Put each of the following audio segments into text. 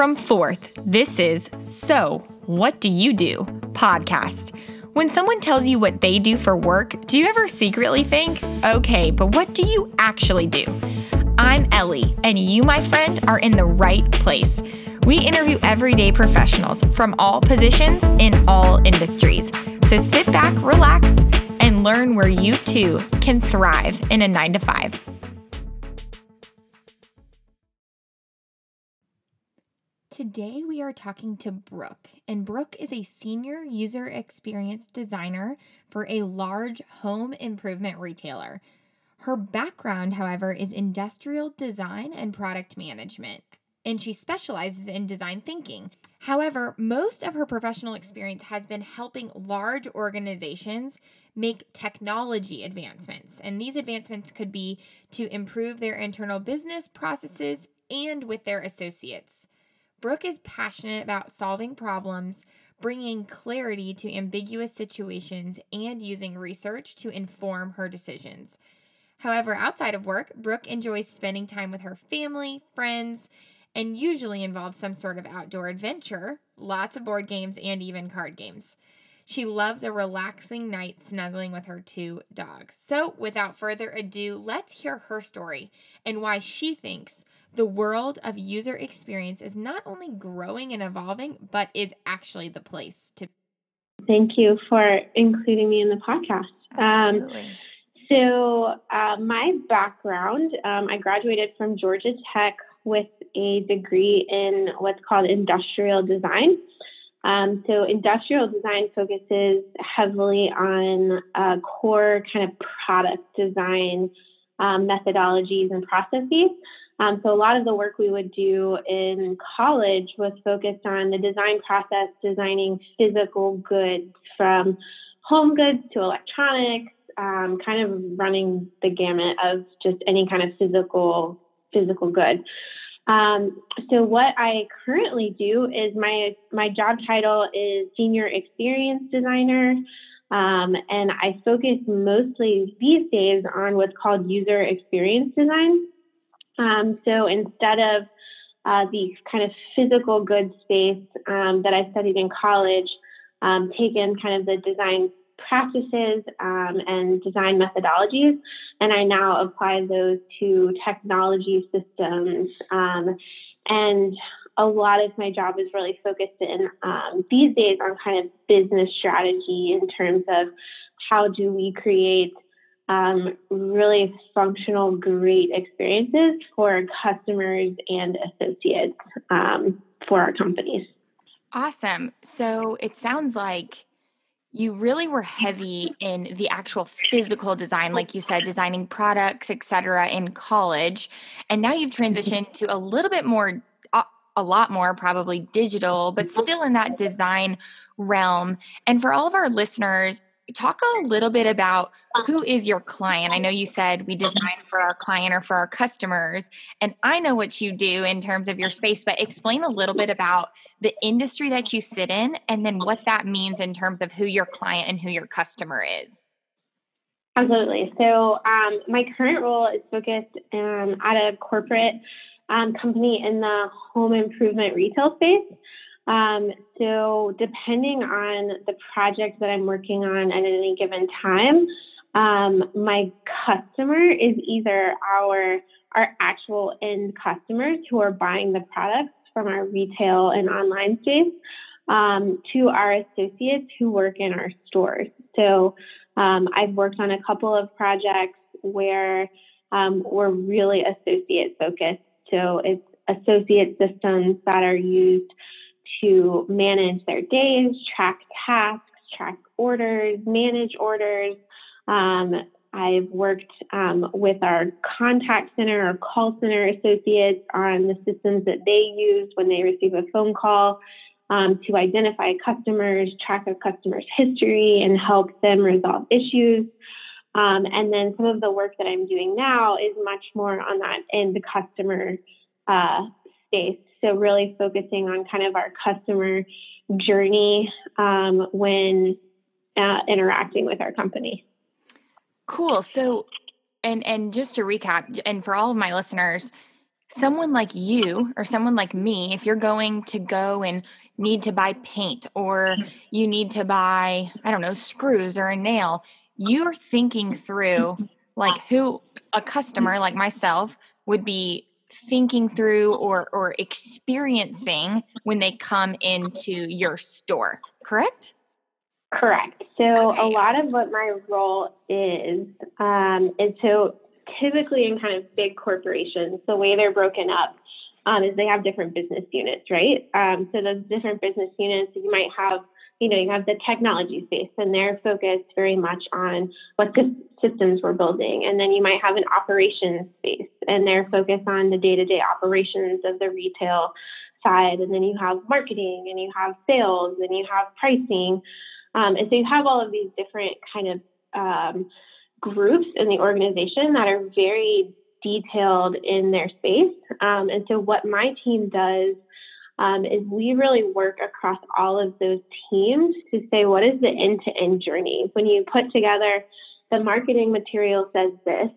From Fourth, this is So What Do You Do? podcast. When someone tells you what they do for work, do you ever secretly think, okay, but what do you actually do? I'm Ellie, and you, my friend, are in the right place. We interview everyday professionals from all positions in all industries. So sit back, relax, and learn where you too can thrive in a nine to five. Today, we are talking to Brooke, and Brooke is a senior user experience designer for a large home improvement retailer. Her background, however, is industrial design and product management, and she specializes in design thinking. However, most of her professional experience has been helping large organizations make technology advancements. And these advancements could be to improve their internal business processes and with their associates. Brooke is passionate about solving problems, bringing clarity to ambiguous situations, and using research to inform her decisions. However, outside of work, Brooke enjoys spending time with her family, friends, and usually involves some sort of outdoor adventure, lots of board games, and even card games. She loves a relaxing night snuggling with her two dogs. So, without further ado, let's hear her story and why she thinks the world of user experience is not only growing and evolving, but is actually the place to. Thank you for including me in the podcast. Um, so, uh, my background um, I graduated from Georgia Tech with a degree in what's called industrial design. Um, so, industrial design focuses heavily on uh, core kind of product design um, methodologies and processes. Um, so a lot of the work we would do in college was focused on the design process, designing physical goods from home goods to electronics, um, kind of running the gamut of just any kind of physical physical good. Um, so what I currently do is my my job title is senior experience designer. Um, and I focus mostly these days on what's called user experience design. Um, so instead of uh, the kind of physical goods space um, that I studied in college, um, taken kind of the design practices um, and design methodologies, and I now apply those to technology systems. Um, and a lot of my job is really focused in um, these days on kind of business strategy in terms of how do we create um, really functional, great experiences for customers and associates um, for our companies. Awesome. So it sounds like you really were heavy in the actual physical design like you said designing products etc in college and now you've transitioned to a little bit more a lot more probably digital but still in that design realm and for all of our listeners talk a little bit about who is your client. I know you said we design for our client or for our customers, and I know what you do in terms of your space, but explain a little bit about the industry that you sit in and then what that means in terms of who your client and who your customer is. Absolutely. So, um, my current role is focused um, at a corporate um, company in the home improvement retail space. Um, so, depending on the project that I'm working on at any given time, um, my customer is either our our actual end customers who are buying the products from our retail and online space um, to our associates who work in our stores. So um, I've worked on a couple of projects where um, we're really associate focused. So it's associate systems that are used to manage their days, track tasks, track orders, manage orders. Um, I've worked um, with our contact center or call center associates on the systems that they use when they receive a phone call um, to identify customers, track a customer's history, and help them resolve issues. Um, and then some of the work that I'm doing now is much more on that end customer uh, space. So, really focusing on kind of our customer journey um, when uh, interacting with our company. Cool. So, and and just to recap, and for all of my listeners, someone like you or someone like me, if you're going to go and need to buy paint or you need to buy, I don't know, screws or a nail, you're thinking through like who a customer like myself would be thinking through or or experiencing when they come into your store correct correct so okay. a lot of what my role is um, is so typically in kind of big corporations, the way they're broken up um, is they have different business units, right? Um, so those different business units, you might have, you know, you have the technology space, and they're focused very much on what systems we're building, and then you might have an operations space, and they're focused on the day-to-day operations of the retail side, and then you have marketing, and you have sales, and you have pricing, um, and so you have all of these different kind of um, groups in the organization that are very detailed in their space. Um, and so, what my team does um, is we really work across all of those teams to say, what is the end to end journey? When you put together the marketing material says this,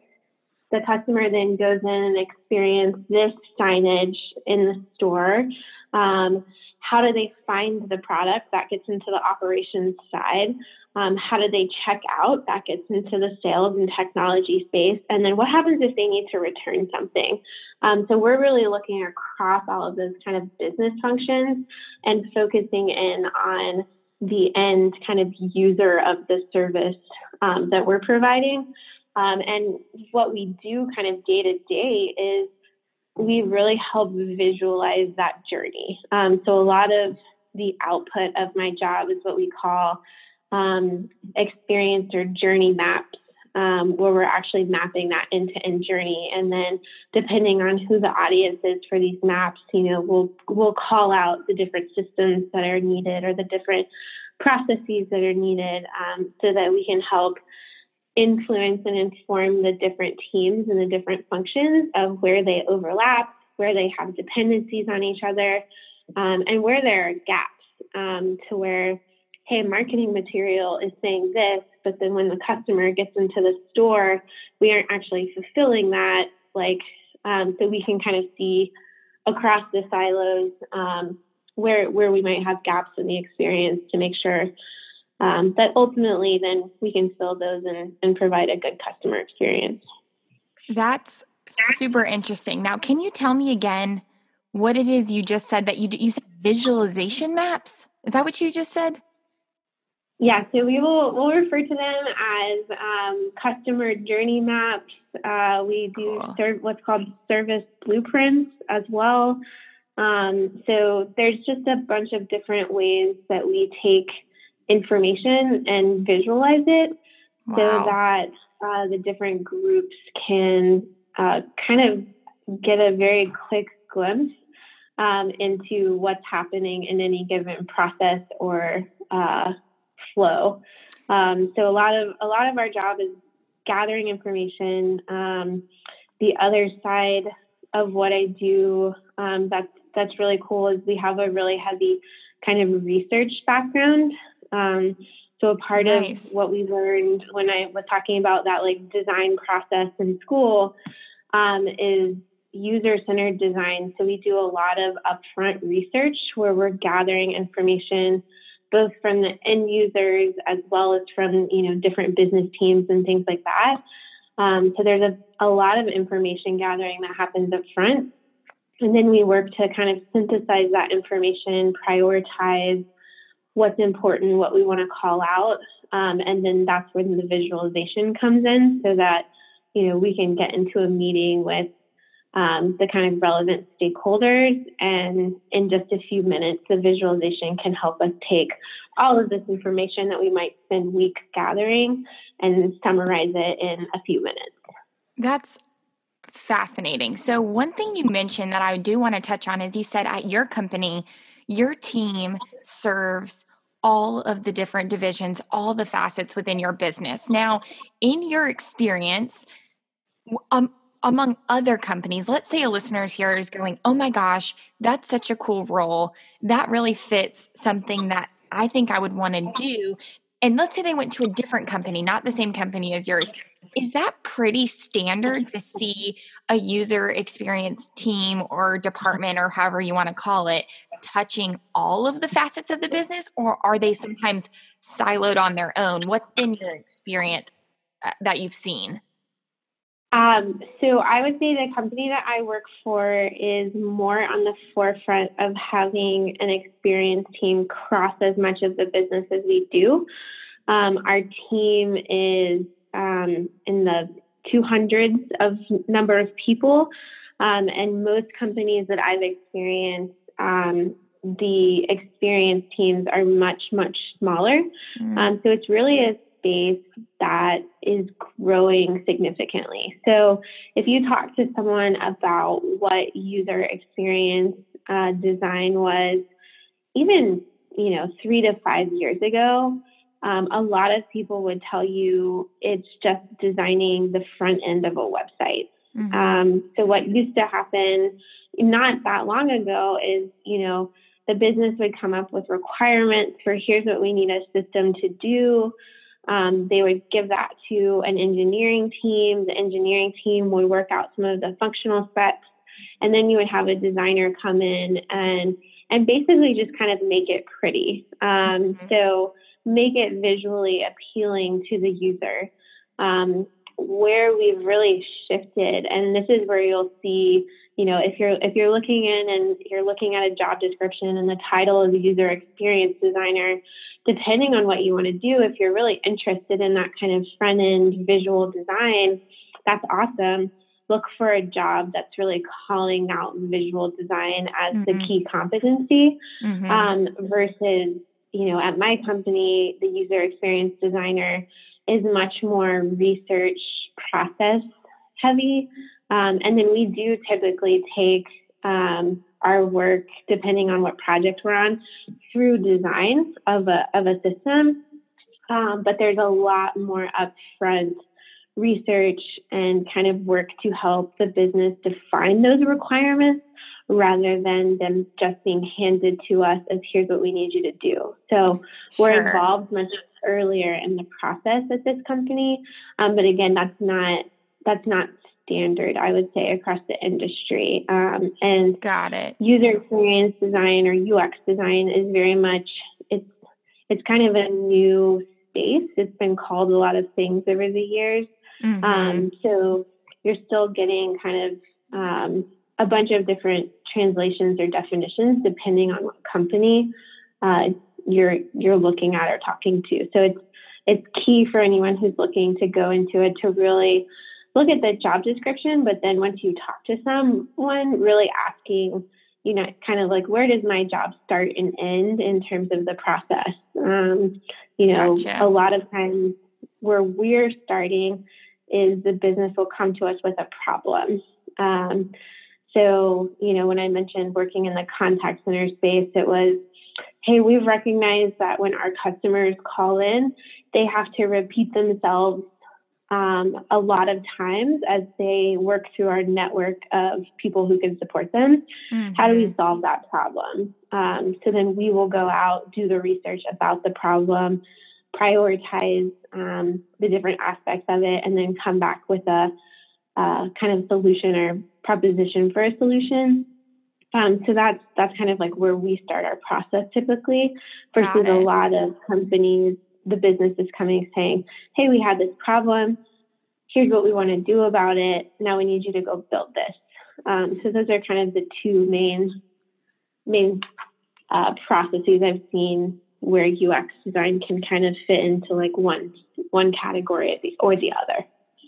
the customer then goes in and experiences this signage in the store. Um, how do they find the product that gets into the operations side? Um, how do they check out? That gets into the sales and technology space. And then what happens if they need to return something? Um, so we're really looking across all of those kind of business functions and focusing in on the end kind of user of the service um, that we're providing. Um, and what we do kind of day to day is we really help visualize that journey. Um, so a lot of the output of my job is what we call um, experience or journey maps, um, where we're actually mapping that end-to-end journey. And then, depending on who the audience is for these maps, you know, we'll we'll call out the different systems that are needed or the different processes that are needed, um, so that we can help influence and inform the different teams and the different functions of where they overlap, where they have dependencies on each other, um, and where there are gaps um, to where hey, marketing material is saying this, but then when the customer gets into the store, we aren't actually fulfilling that. Like, um, so we can kind of see across the silos um, where where we might have gaps in the experience to make sure um, that ultimately then we can fill those and, and provide a good customer experience. That's super interesting. Now, can you tell me again what it is you just said that you you said visualization maps? Is that what you just said? Yeah, so we will we'll refer to them as um, customer journey maps. Uh, we do cool. serve what's called service blueprints as well. Um, so there's just a bunch of different ways that we take information and visualize it wow. so that uh, the different groups can uh, kind of get a very quick glimpse um, into what's happening in any given process or uh, flow. Um, so a lot of a lot of our job is gathering information. Um, the other side of what I do um, that's that's really cool is we have a really heavy kind of research background. Um, so a part nice. of what we learned when I was talking about that like design process in school um, is user centered design. So we do a lot of upfront research where we're gathering information both from the end users as well as from you know different business teams and things like that. Um, so there's a, a lot of information gathering that happens up front. And then we work to kind of synthesize that information, prioritize what's important, what we want to call out. Um, and then that's when the visualization comes in so that, you know, we can get into a meeting with um, the kind of relevant stakeholders. And in just a few minutes, the visualization can help us take all of this information that we might spend weeks gathering and summarize it in a few minutes. That's fascinating. So, one thing you mentioned that I do want to touch on is you said at your company, your team serves all of the different divisions, all the facets within your business. Now, in your experience, um, among other companies, let's say a listener here is going, Oh my gosh, that's such a cool role. That really fits something that I think I would want to do. And let's say they went to a different company, not the same company as yours, is that pretty standard to see a user experience team or department or however you want to call it touching all of the facets of the business or are they sometimes siloed on their own? What's been your experience uh, that you've seen? Um, so I would say the company that I work for is more on the forefront of having an experienced team cross as much of the business as we do. Um, our team is um, in the 200s of number of people, um, and most companies that I've experienced, um, the experienced teams are much much smaller. Mm. so it's really a space that is growing significantly. So, if you talk to someone about what user experience uh, design was, even you know three to five years ago, um, a lot of people would tell you it's just designing the front end of a website. Mm-hmm. Um, so, what used to happen not that long ago is, you know, the business would come up with requirements for here's what we need a system to do. Um, they would give that to an engineering team. The engineering team would work out some of the functional specs, and then you would have a designer come in and and basically just kind of make it pretty. Um, mm-hmm. So make it visually appealing to the user. Um, where we've really shifted, and this is where you'll see, you know, if you're if you're looking in and you're looking at a job description and the title is user experience designer, depending on what you want to do, if you're really interested in that kind of front end visual design, that's awesome. Look for a job that's really calling out visual design as mm-hmm. the key competency mm-hmm. um, versus, you know, at my company, the user experience designer is much more research process heavy. Um, and then we do typically take um, our work, depending on what project we're on, through designs of a, of a system. Um, but there's a lot more upfront research and kind of work to help the business define those requirements rather than them just being handed to us as here's what we need you to do. So we're sure. involved much earlier in the process at this company. Um, but again, that's not that's not standard, I would say, across the industry. Um, and got it. User experience design or UX design is very much it's it's kind of a new space. It's been called a lot of things over the years. Mm-hmm. Um, so you're still getting kind of um, a bunch of different translations or definitions depending on what company uh, you're you're looking at or talking to. So it's it's key for anyone who's looking to go into it to really look at the job description, but then once you talk to someone, really asking, you know, kind of like where does my job start and end in terms of the process? Um, you know, gotcha. a lot of times where we're starting is the business will come to us with a problem. Um, so, you know, when I mentioned working in the contact center space, it was, hey, we've recognized that when our customers call in, they have to repeat themselves um, a lot of times as they work through our network of people who can support them. Mm-hmm. How do we mm-hmm. solve that problem? Um, so then we will go out, do the research about the problem, prioritize um, the different aspects of it, and then come back with a, a kind of solution or proposition for a solution. Um, so that's that's kind of like where we start our process typically versus a lot of companies the business is coming saying, hey, we had this problem. Here's what we want to do about it. Now we need you to go build this. Um, so those are kind of the two main main uh, processes I've seen where UX design can kind of fit into like one one category or the other.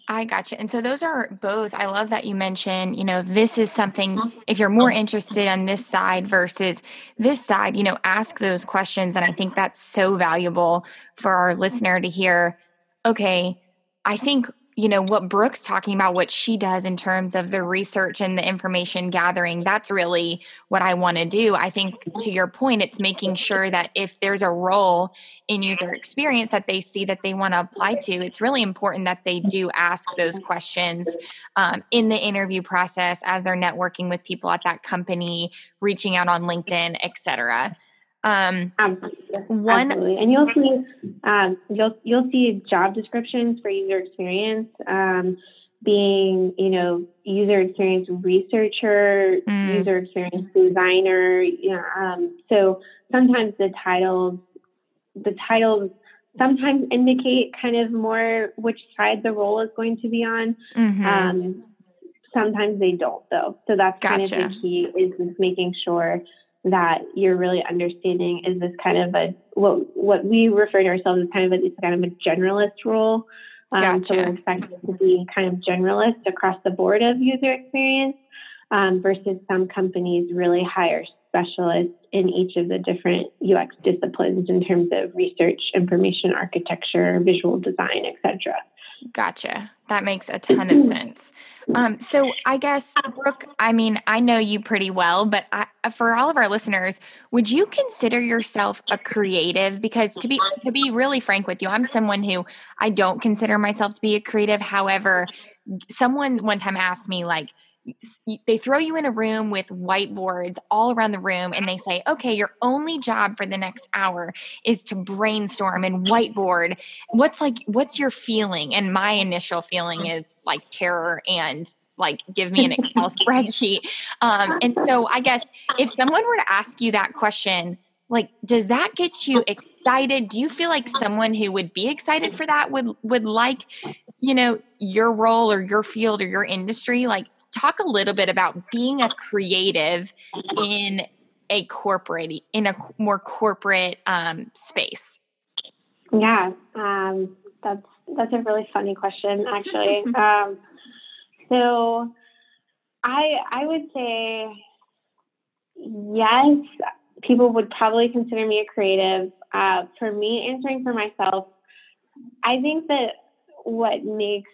I gotcha. And so those are both. I love that you mentioned, you know, this is something, mm-hmm. if you're more interested on this side versus this side, you know, ask those questions. And I think that's so valuable for our listener to hear. Okay, I think you know what brooke's talking about what she does in terms of the research and the information gathering that's really what i want to do. I think to your point it's making sure that if there's a role in user experience that they see that they want to apply to it's really important that they do ask those questions um, in the interview process as they're networking with people at that company reaching out on linkedin etc Um, Absolutely. One, Absolutely. and you'll see um, you'll you'll see job descriptions for user experience. Um, being, you know, user experience researcher, mm. user experience designer. You know, um, so sometimes the titles, the titles sometimes indicate kind of more which side the role is going to be on. Mm-hmm. Um, sometimes they don't, though. So that's gotcha. kind of the key is making sure that you're really understanding is this kind of a what what we refer to ourselves as kind of a, it's kind of a generalist role um, gotcha. So we're expected to be kind of generalist across the board of user experience um, versus some companies really hire specialists in each of the different UX disciplines in terms of research, information architecture, visual design, etc. Gotcha. That makes a ton of sense. Um, so I guess, Brooke, I mean, I know you pretty well, but I, for all of our listeners, would you consider yourself a creative? Because to be to be really frank with you, I'm someone who I don't consider myself to be a creative. However, someone one time asked me like, they throw you in a room with whiteboards all around the room and they say okay your only job for the next hour is to brainstorm and whiteboard. What's like what's your feeling? And my initial feeling is like terror and like give me an excel spreadsheet. Um, and so i guess if someone were to ask you that question like does that get you excited? Do you feel like someone who would be excited for that would would like you know your role or your field or your industry? Like talk a little bit about being a creative in a corporate in a more corporate um, space? Yeah um, that's that's a really funny question actually. Um, so i i would say yes people would probably consider me a creative. Uh, for me answering for myself i think that what makes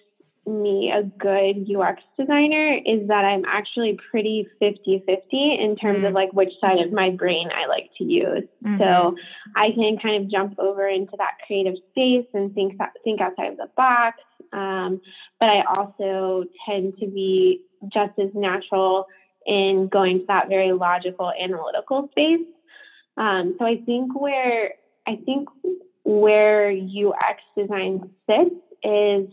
me a good UX designer is that I'm actually pretty 50 50 in terms mm-hmm. of like which side of my brain I like to use. Mm-hmm. So I can kind of jump over into that creative space and think, think outside of the box. Um, but I also tend to be just as natural in going to that very logical analytical space. Um, so I think where I think where UX design sits is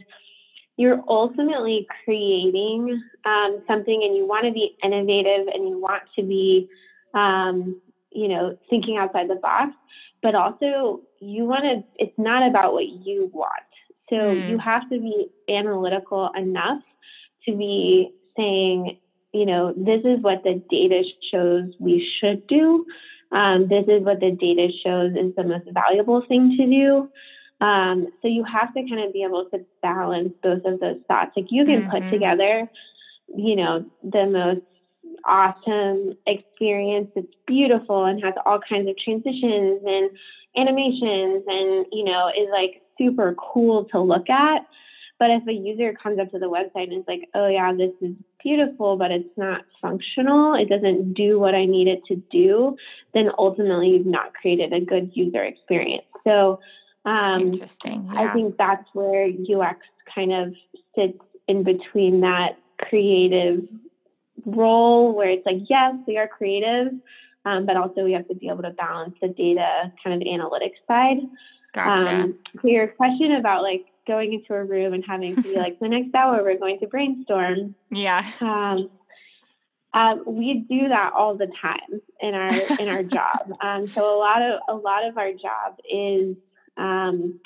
you're ultimately creating um, something and you want to be innovative and you want to be um, you know thinking outside the box but also you want to it's not about what you want. So mm. you have to be analytical enough to be saying you know this is what the data shows we should do. Um, this is what the data shows is the most valuable thing to do um, so you have to kind of be able to balance both of those thoughts. Like you can mm-hmm. put together, you know, the most awesome experience that's beautiful and has all kinds of transitions and animations and, you know, is like super cool to look at. But if a user comes up to the website and is like, oh, yeah, this is beautiful, but it's not functional, it doesn't do what I need it to do, then ultimately you've not created a good user experience. So um, Interesting. Yeah. I think that's where UX kind of sits in between that creative role where it's like, yes, we are creative, um, but also we have to be able to balance the data kind of analytics side. Gotcha. Um, to your question about like going into a room and having to be like, the next hour we're going to brainstorm. Yeah. Um, um, we do that all the time in our in our job. Um, so a lot of a lot of our job is um,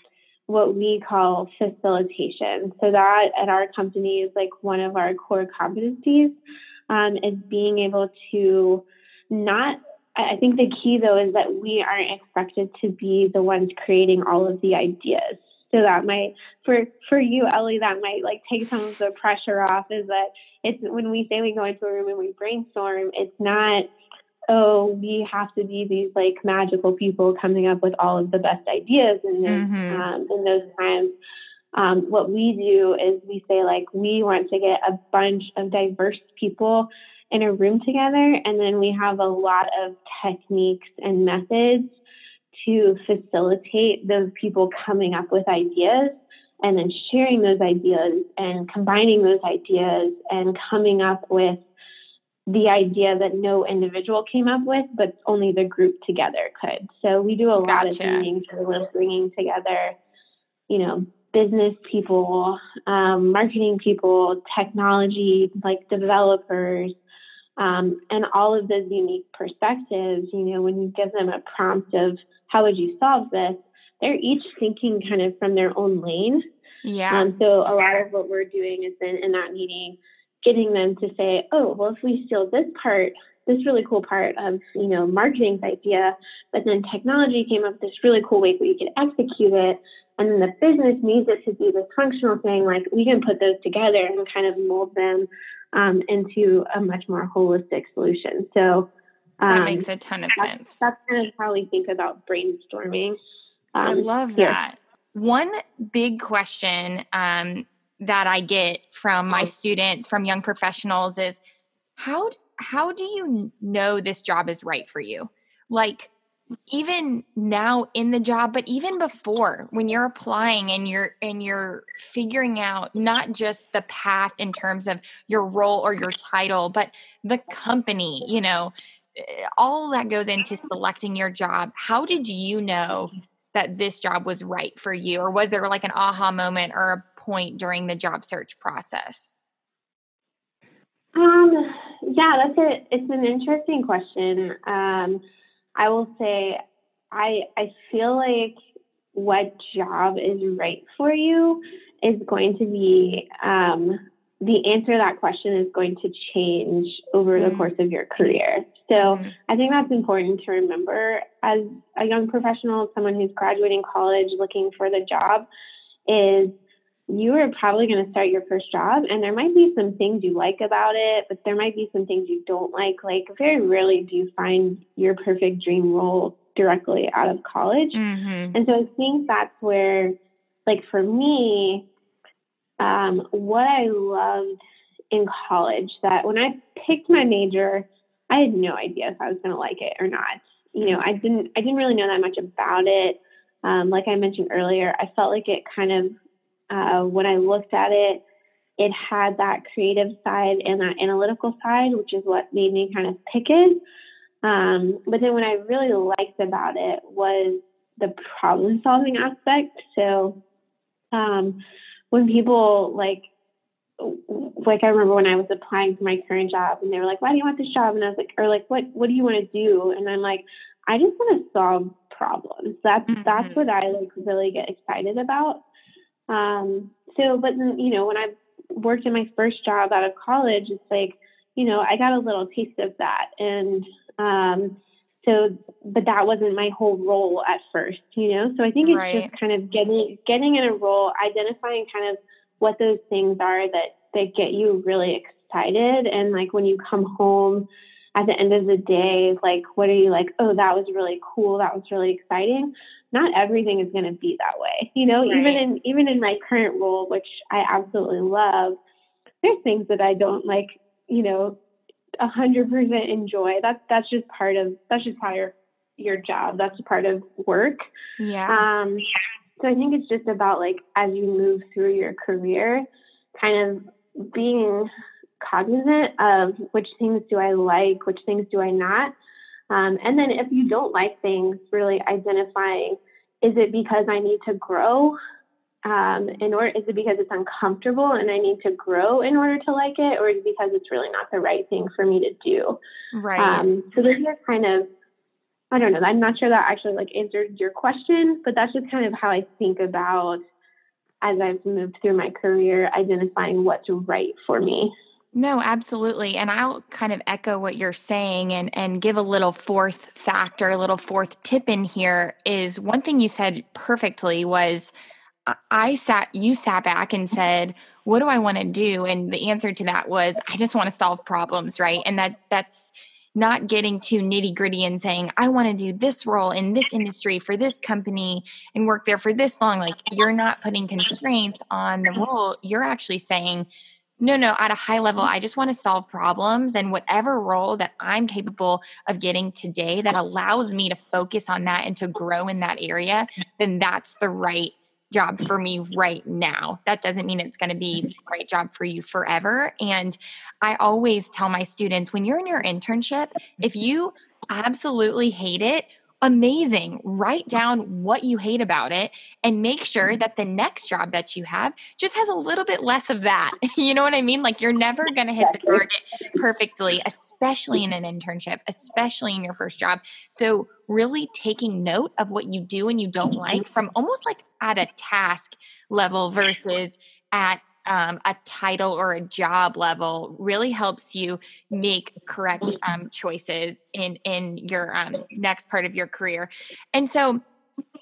what we call facilitation. So that at our company is like one of our core competencies um, is being able to not. I think the key though is that we aren't expected to be the ones creating all of the ideas. So that might for for you, Ellie, that might like take some of the pressure off. Is that it's when we say we go into a room and we brainstorm, it's not oh, we have to be these like magical people coming up with all of the best ideas in those, mm-hmm. um, in those times. Um, what we do is we say like we want to get a bunch of diverse people in a room together, and then we have a lot of techniques and methods to facilitate those people coming up with ideas and then sharing those ideas and combining those ideas and coming up with the idea that no individual came up with, but only the group together could. So we do a gotcha. lot of meetings we're bringing together, you know, business people, um, marketing people, technology, like developers, um, and all of those unique perspectives. You know, when you give them a prompt of how would you solve this, they're each thinking kind of from their own lane. Yeah. Um, so a lot of what we're doing is then in that meeting getting them to say, oh, well, if we steal this part, this really cool part of, you know, marketing's idea, but then technology came up with this really cool way that we could execute it. And then the business needs it to do this functional thing. Like we can put those together and kind of mold them um, into a much more holistic solution. So um, that makes a ton of that's, sense. That's kind of how we think about brainstorming. Um, I love that. One big question um, that I get from my students, from young professionals is how how do you know this job is right for you? Like even now in the job but even before when you're applying and you're and you're figuring out not just the path in terms of your role or your title but the company you know eh, all that goes into selecting your job how did you know that this job was right for you or was there like an aha moment or a point during the job search process? Um yeah that's a it's an interesting question. Um i will say i i feel like what job is right for you is going to be um the answer to that question is going to change over mm-hmm. the course of your career. So mm-hmm. I think that's important to remember as a young professional, someone who's graduating college looking for the job, is you are probably going to start your first job and there might be some things you like about it, but there might be some things you don't like. Like very rarely do you find your perfect dream role directly out of college. Mm-hmm. And so I think that's where, like for me, um, what I loved in college that when I picked my major, I had no idea if I was going to like it or not. You know, I didn't I didn't really know that much about it. Um, like I mentioned earlier, I felt like it kind of uh, when I looked at it, it had that creative side and that analytical side, which is what made me kind of pick it. Um, but then what I really liked about it was the problem solving aspect. So um, when people like like I remember when I was applying for my current job and they were like, Why do you want this job? And I was like, or like what what do you want to do? And I'm like, I just want to solve problems. That's mm-hmm. that's what I like really get excited about. Um so but then, you know, when I worked in my first job out of college, it's like, you know, I got a little taste of that and um so but that wasn't my whole role at first you know? So i think it's right. just kind of getting getting in a role identifying kind of what those things are that that get you really excited. And like when you come home at the end of the day like what are you like oh that was really cool. That was really exciting. Not everything is going to be that way you know? Right. even in even in my current role which i absolutely love there's things that i don't like you know a hundred percent enjoy. That's that's just part of that's just part of your job. That's part of work. Yeah. Um so I think it's just about like as you move through your career, kind of being cognizant of which things do I like, which things do I not. Um, and then if you don't like things, really identifying is it because I need to grow? Um, in order is it because it's uncomfortable and I need to grow in order to like it, or is it because it's really not the right thing for me to do? Right. Um, so those are kind of I don't know. I'm not sure that actually like answered your question, but that's just kind of how I think about as I've moved through my career, identifying what's right for me. No, absolutely. And I'll kind of echo what you're saying and, and give a little fourth factor, a little fourth tip in here is one thing you said perfectly was I sat, you sat back and said, what do I want to do? And the answer to that was, I just want to solve problems, right? And that that's not getting too nitty gritty and saying, I want to do this role in this industry for this company and work there for this long. Like you're not putting constraints on the role. You're actually saying, no, no, at a high level, I just want to solve problems and whatever role that I'm capable of getting today that allows me to focus on that and to grow in that area, then that's the right job for me right now. That doesn't mean it's going to be mm-hmm. the right job for you forever. And I always tell my students when you're in your internship, if mm-hmm. you absolutely hate it, amazing. Write down what you hate about it and make sure mm-hmm. that the next job that you have just has a little bit less of that. You know what I mean? Like you're never going to hit the target perfectly, especially in an internship, especially in your first job. So, really taking note of what you do and you don't mm-hmm. like from almost like at a task level versus at um, a title or a job level really helps you make correct um, choices in in your um, next part of your career. And so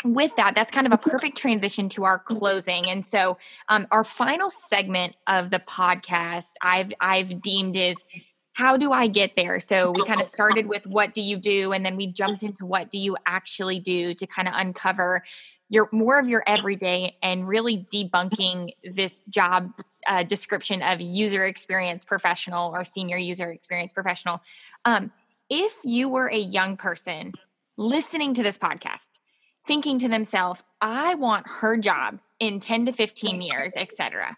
with that that's kind of a perfect transition to our closing. And so um, our final segment of the podcast i've i've deemed is how do I get there? So we kind of started with what do you do, and then we jumped into what do you actually do? to kind of uncover your more of your everyday and really debunking this job uh, description of user experience professional or senior user experience professional. Um, if you were a young person listening to this podcast, thinking to themselves, I want her job in 10 to 15 years, etc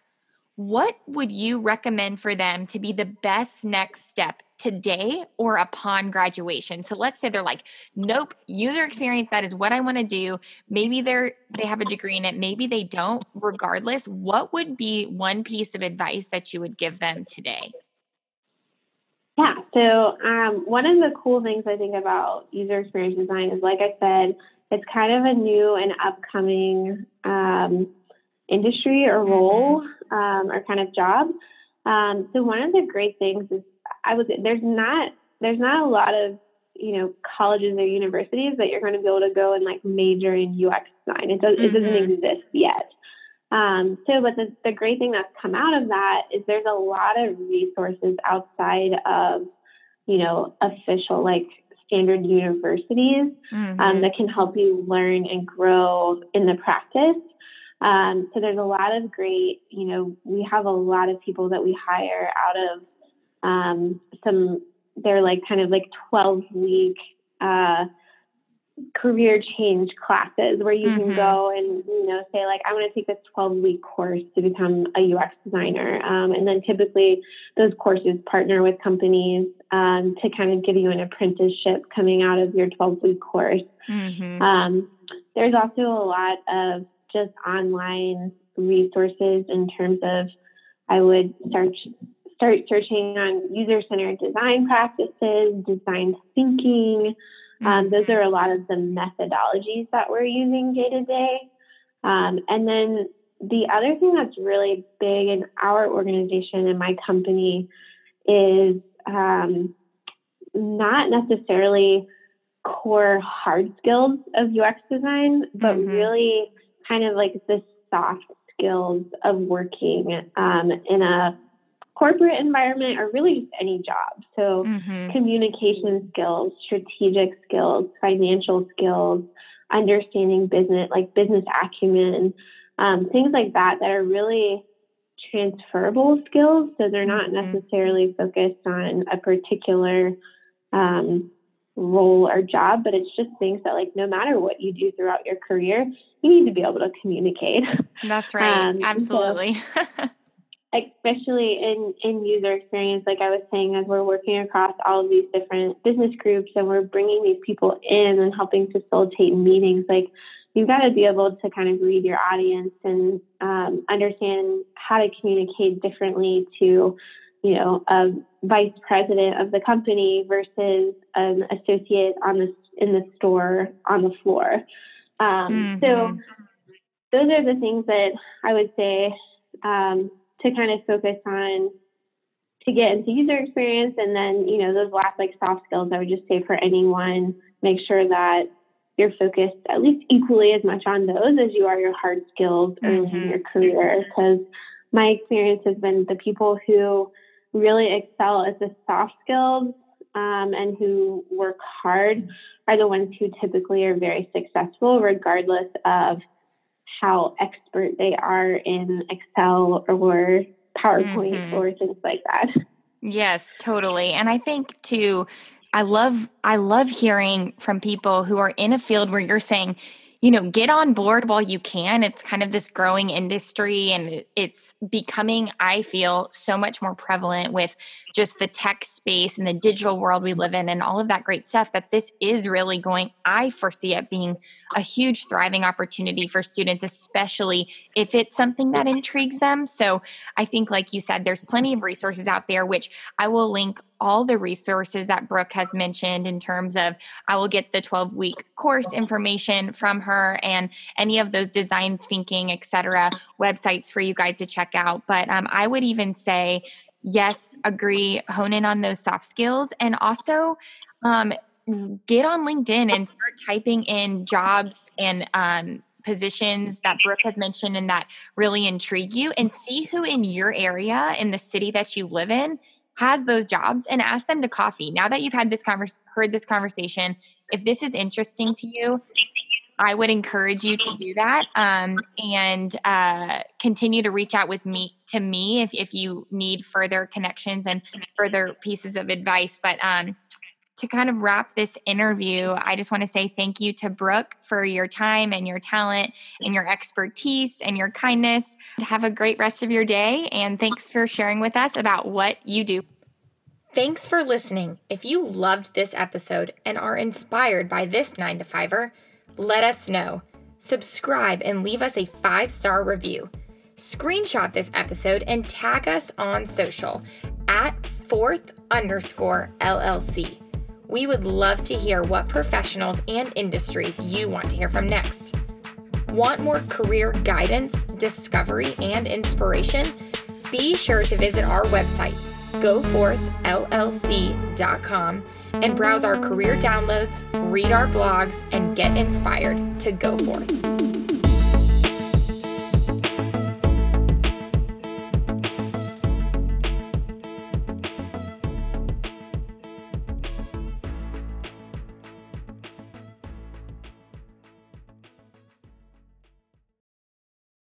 what would you recommend for them to be the best next step today or upon graduation so let's say they're like nope user experience that is what i want to do maybe they're they have a degree in it maybe they don't regardless what would be one piece of advice that you would give them today yeah so um, one of the cool things i think about user experience design is like i said it's kind of a new and upcoming um, industry or role mm-hmm. um, or kind of job. Um, so one of the great things is I would there's not there's not a lot of you know colleges or universities that you're going to be able to go and like major in UX design. It does mm-hmm. it doesn't mm-hmm. exist yet. Um, so, but the, the great thing that's come out of that is there's a lot of resources outside of, you know, official like standard universities um, mm-hmm. um, that can help you learn and grow in the practice. Um, so there's a lot of great, you know, we have a lot of people that we hire out of um, some, they're like kind of like 12 week uh, career change classes where you mm-hmm. can go and, you know, say like, I want to take this 12 week course to become a UX designer. Um, and then typically those courses partner with companies um, to kind of give you an apprenticeship coming out of your 12 week course. Mm-hmm. Um, there's also a lot of just online resources in terms of I would start start searching on user centered design practices, design thinking. Um, those are a lot of the methodologies that we're using day to day. Um, and then the other thing that's really big in our organization and my company is um, not necessarily core hard skills of UX design, but mm-hmm. really kind of like the soft skills of working um, in a corporate environment or really just any job. So, mm-hmm. communication skills, strategic skills, financial skills, understanding business, like business acumen, um, things like that, that are really transferable skills. So, they're not mm-hmm. necessarily focused on a particular um, role or job, but it's just things that like no matter what you do throughout your career, you need to be able to communicate. That's right. Um, Absolutely. So, especially in in user experience, like I was saying, as we're working across all of these different business groups and we're bringing these people in and helping facilitate meetings, like you've got to be able to kind of read your audience and um, understand how to communicate differently to you know, a vice president of the company versus an associate on the in the store on the floor. Um, mm-hmm. So those are the things that I would say um, to kind of focus on to get into user experience, and then you know those last like soft skills. I would just say for anyone, make sure that you're focused at least equally as much on those as you are your hard skills early mm-hmm. in your career. Because my experience has been the people who really excel at the soft skills um, and who work hard are the ones who typically are very successful, regardless of how expert they are in Excel or PowerPoint mm-hmm. or things like that. Yes, totally. And I think too, I love I love hearing from people who are in a field where you're saying you know, get on board while you can. It's kind of this growing industry and it's becoming, I feel, so much more prevalent with just the tech space and the digital world we live in and all of that great stuff that this is really going, I foresee it being a huge thriving opportunity for students, especially if it's something that intrigues them. So I think, like you said, there's plenty of resources out there, which I will link all the resources that Brooke has mentioned in terms of I will get the 12 week course information from her and any of those design thinking, etc. websites for you guys to check out. But um, I would even say, yes, agree, hone in on those soft skills and also um, get on LinkedIn and start typing in jobs and um, positions that Brooke has mentioned and that really intrigue you and see who in your area in the city that you live in has those jobs and ask them to coffee. Now that you've had this heard this conversation, if this is interesting to you, I would encourage you to do that um, and uh, continue to reach out with me to me if, if you need further connections and further pieces of advice. But um, to kind of wrap this interview, I just want to say thank you to Brooke for your time and your talent and your expertise and your kindness. Have a great rest of your day. And thanks for sharing with us about what you do. Thanks for listening. If you loved this episode and are inspired by this 9 to 5er, let us know. Subscribe and leave us a five star review. Screenshot this episode and tag us on social at forth underscore LLC. We would love to hear what professionals and industries you want to hear from next. Want more career guidance, discovery, and inspiration? Be sure to visit our website, goforthllc.com, and browse our career downloads, read our blogs, and get inspired to go forth.